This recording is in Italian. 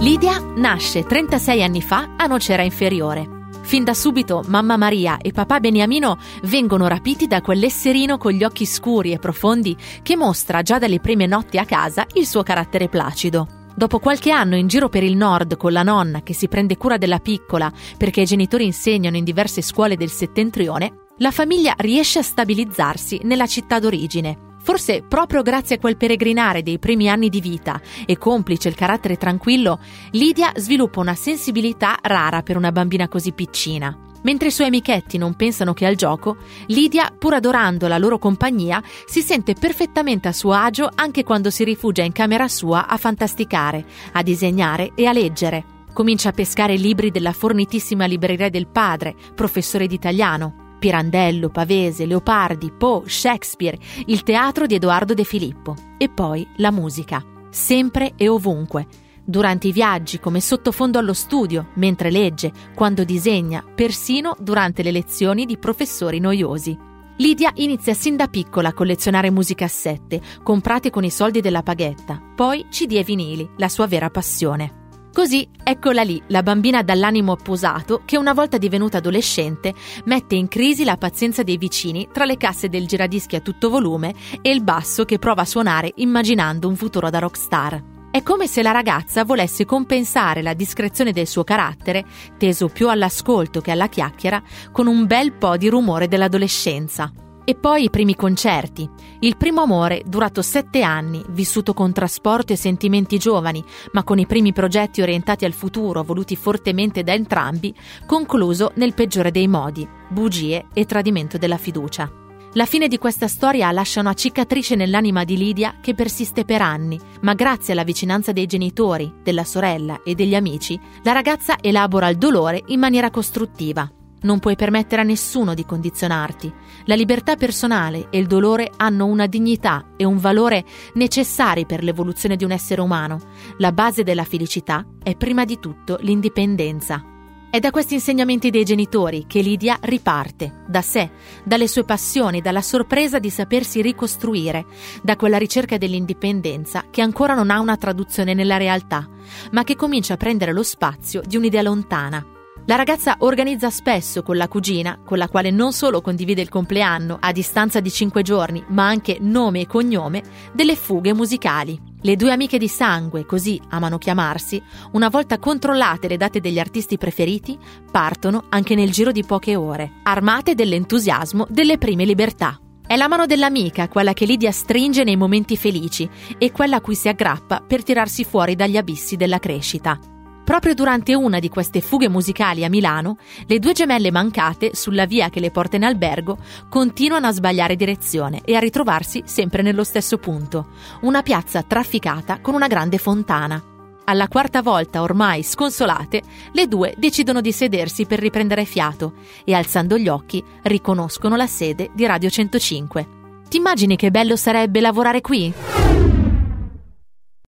Lidia nasce 36 anni fa a Nocera Inferiore. Fin da subito mamma Maria e papà Beniamino vengono rapiti da quell'esserino con gli occhi scuri e profondi che mostra già dalle prime notti a casa il suo carattere placido. Dopo qualche anno in giro per il nord con la nonna che si prende cura della piccola perché i genitori insegnano in diverse scuole del settentrione, la famiglia riesce a stabilizzarsi nella città d'origine Forse proprio grazie a quel peregrinare dei primi anni di vita e complice il carattere tranquillo, Lidia sviluppa una sensibilità rara per una bambina così piccina. Mentre i suoi amichetti non pensano che al gioco, Lidia, pur adorando la loro compagnia, si sente perfettamente a suo agio anche quando si rifugia in camera sua a fantasticare, a disegnare e a leggere. Comincia a pescare libri della fornitissima libreria del padre, professore d'italiano. Pirandello, Pavese, Leopardi, Poe, Shakespeare, il teatro di Edoardo De Filippo e poi la musica, sempre e ovunque. Durante i viaggi, come sottofondo allo studio, mentre legge, quando disegna, persino durante le lezioni di professori noiosi. Lidia inizia sin da piccola a collezionare musicassette, comprate con i soldi della paghetta, poi CD e vinili, la sua vera passione. Così eccola lì, la bambina dall'animo apposato che una volta divenuta adolescente mette in crisi la pazienza dei vicini tra le casse del giradischi a tutto volume e il basso che prova a suonare immaginando un futuro da rockstar. È come se la ragazza volesse compensare la discrezione del suo carattere, teso più all'ascolto che alla chiacchiera, con un bel po' di rumore dell'adolescenza. E poi i primi concerti. Il primo amore, durato sette anni, vissuto con trasporto e sentimenti giovani, ma con i primi progetti orientati al futuro, voluti fortemente da entrambi, concluso nel peggiore dei modi, bugie e tradimento della fiducia. La fine di questa storia lascia una cicatrice nell'anima di Lidia che persiste per anni, ma grazie alla vicinanza dei genitori, della sorella e degli amici, la ragazza elabora il dolore in maniera costruttiva. Non puoi permettere a nessuno di condizionarti. La libertà personale e il dolore hanno una dignità e un valore necessari per l'evoluzione di un essere umano. La base della felicità è prima di tutto l'indipendenza. È da questi insegnamenti dei genitori che Lidia riparte, da sé, dalle sue passioni, dalla sorpresa di sapersi ricostruire, da quella ricerca dell'indipendenza che ancora non ha una traduzione nella realtà, ma che comincia a prendere lo spazio di un'idea lontana, la ragazza organizza spesso con la cugina, con la quale non solo condivide il compleanno a distanza di 5 giorni, ma anche nome e cognome, delle fughe musicali. Le due amiche di sangue, così amano chiamarsi, una volta controllate le date degli artisti preferiti, partono anche nel giro di poche ore, armate dell'entusiasmo delle prime libertà. È la mano dell'amica quella che Lidia stringe nei momenti felici e quella a cui si aggrappa per tirarsi fuori dagli abissi della crescita. Proprio durante una di queste fughe musicali a Milano, le due gemelle mancate sulla via che le porta in albergo continuano a sbagliare direzione e a ritrovarsi sempre nello stesso punto, una piazza trafficata con una grande fontana. Alla quarta volta, ormai sconsolate, le due decidono di sedersi per riprendere fiato e, alzando gli occhi, riconoscono la sede di Radio 105. Ti immagini che bello sarebbe lavorare qui?